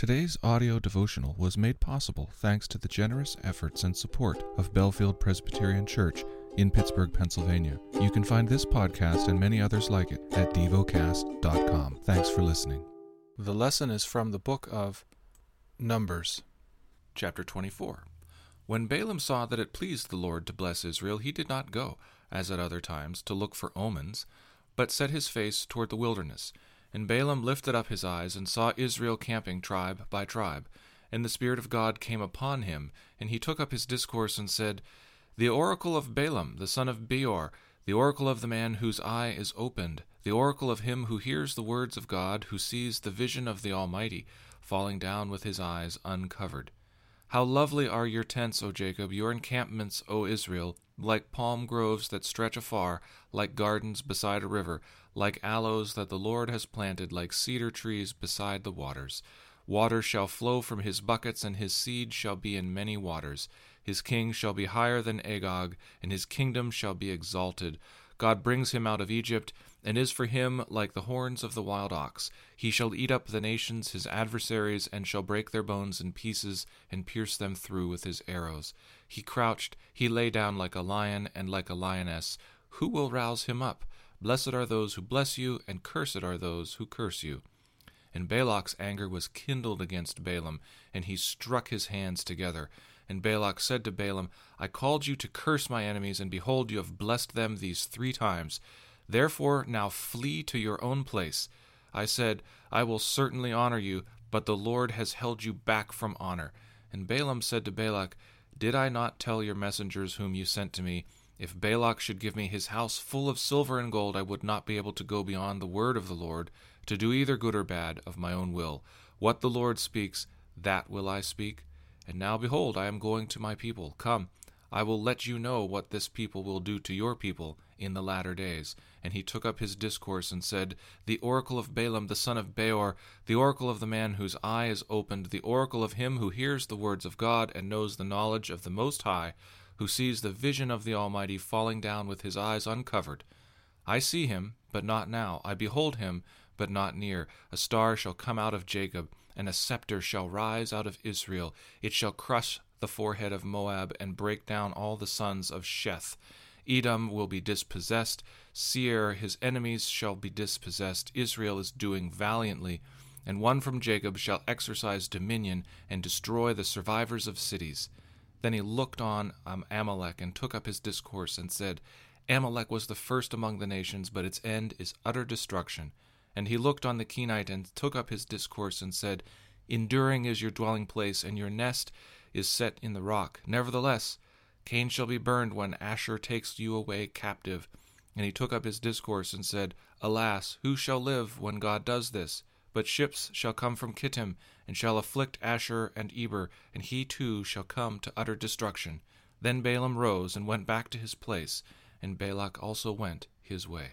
Today's audio devotional was made possible thanks to the generous efforts and support of Bellefield Presbyterian Church in Pittsburgh, Pennsylvania. You can find this podcast and many others like it at devocast.com. Thanks for listening. The lesson is from the book of Numbers, chapter 24. When Balaam saw that it pleased the Lord to bless Israel, he did not go, as at other times, to look for omens, but set his face toward the wilderness. And Balaam lifted up his eyes, and saw Israel camping tribe by tribe. And the Spirit of God came upon him, and he took up his discourse, and said, The oracle of Balaam, the son of Beor, the oracle of the man whose eye is opened, the oracle of him who hears the words of God, who sees the vision of the Almighty, falling down with his eyes uncovered. How lovely are your tents, O Jacob, your encampments, O Israel, like palm groves that stretch afar, like gardens beside a river, like aloes that the Lord has planted, like cedar trees beside the waters. Water shall flow from his buckets, and his seed shall be in many waters. His king shall be higher than Agag, and his kingdom shall be exalted. God brings him out of Egypt, and is for him like the horns of the wild ox. He shall eat up the nations, his adversaries, and shall break their bones in pieces, and pierce them through with his arrows. He crouched, he lay down like a lion and like a lioness. Who will rouse him up? Blessed are those who bless you, and cursed are those who curse you. And Balak's anger was kindled against Balaam, and he struck his hands together. And Balak said to Balaam, I called you to curse my enemies, and behold, you have blessed them these three times. Therefore now flee to your own place. I said, I will certainly honor you, but the Lord has held you back from honor. And Balaam said to Balak, Did I not tell your messengers whom you sent to me, if Balak should give me his house full of silver and gold, I would not be able to go beyond the word of the Lord, to do either good or bad of my own will. What the Lord speaks, that will I speak. And now, behold, I am going to my people. Come, I will let you know what this people will do to your people in the latter days. And he took up his discourse and said, The oracle of Balaam the son of Beor, the oracle of the man whose eye is opened, the oracle of him who hears the words of God and knows the knowledge of the Most High, who sees the vision of the Almighty falling down with his eyes uncovered. I see him, but not now. I behold him, but not near. A star shall come out of Jacob and a scepter shall rise out of Israel. It shall crush the forehead of Moab and break down all the sons of Sheth. Edom will be dispossessed. Seir, his enemies, shall be dispossessed. Israel is doing valiantly. And one from Jacob shall exercise dominion and destroy the survivors of cities. Then he looked on um, Amalek and took up his discourse and said, Amalek was the first among the nations, but its end is utter destruction. And he looked on the Kenite and took up his discourse and said, Enduring is your dwelling place, and your nest is set in the rock. Nevertheless, Kain shall be burned when Asshur takes you away captive. And he took up his discourse and said, Alas, who shall live when God does this? But ships shall come from Kittim, and shall afflict Asshur and Eber, and he too shall come to utter destruction. Then Balaam rose and went back to his place, and Balak also went his way.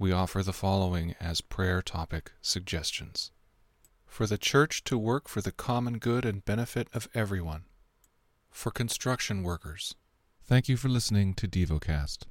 we offer the following as prayer topic suggestions for the church to work for the common good and benefit of everyone, for construction workers. Thank you for listening to DevoCast.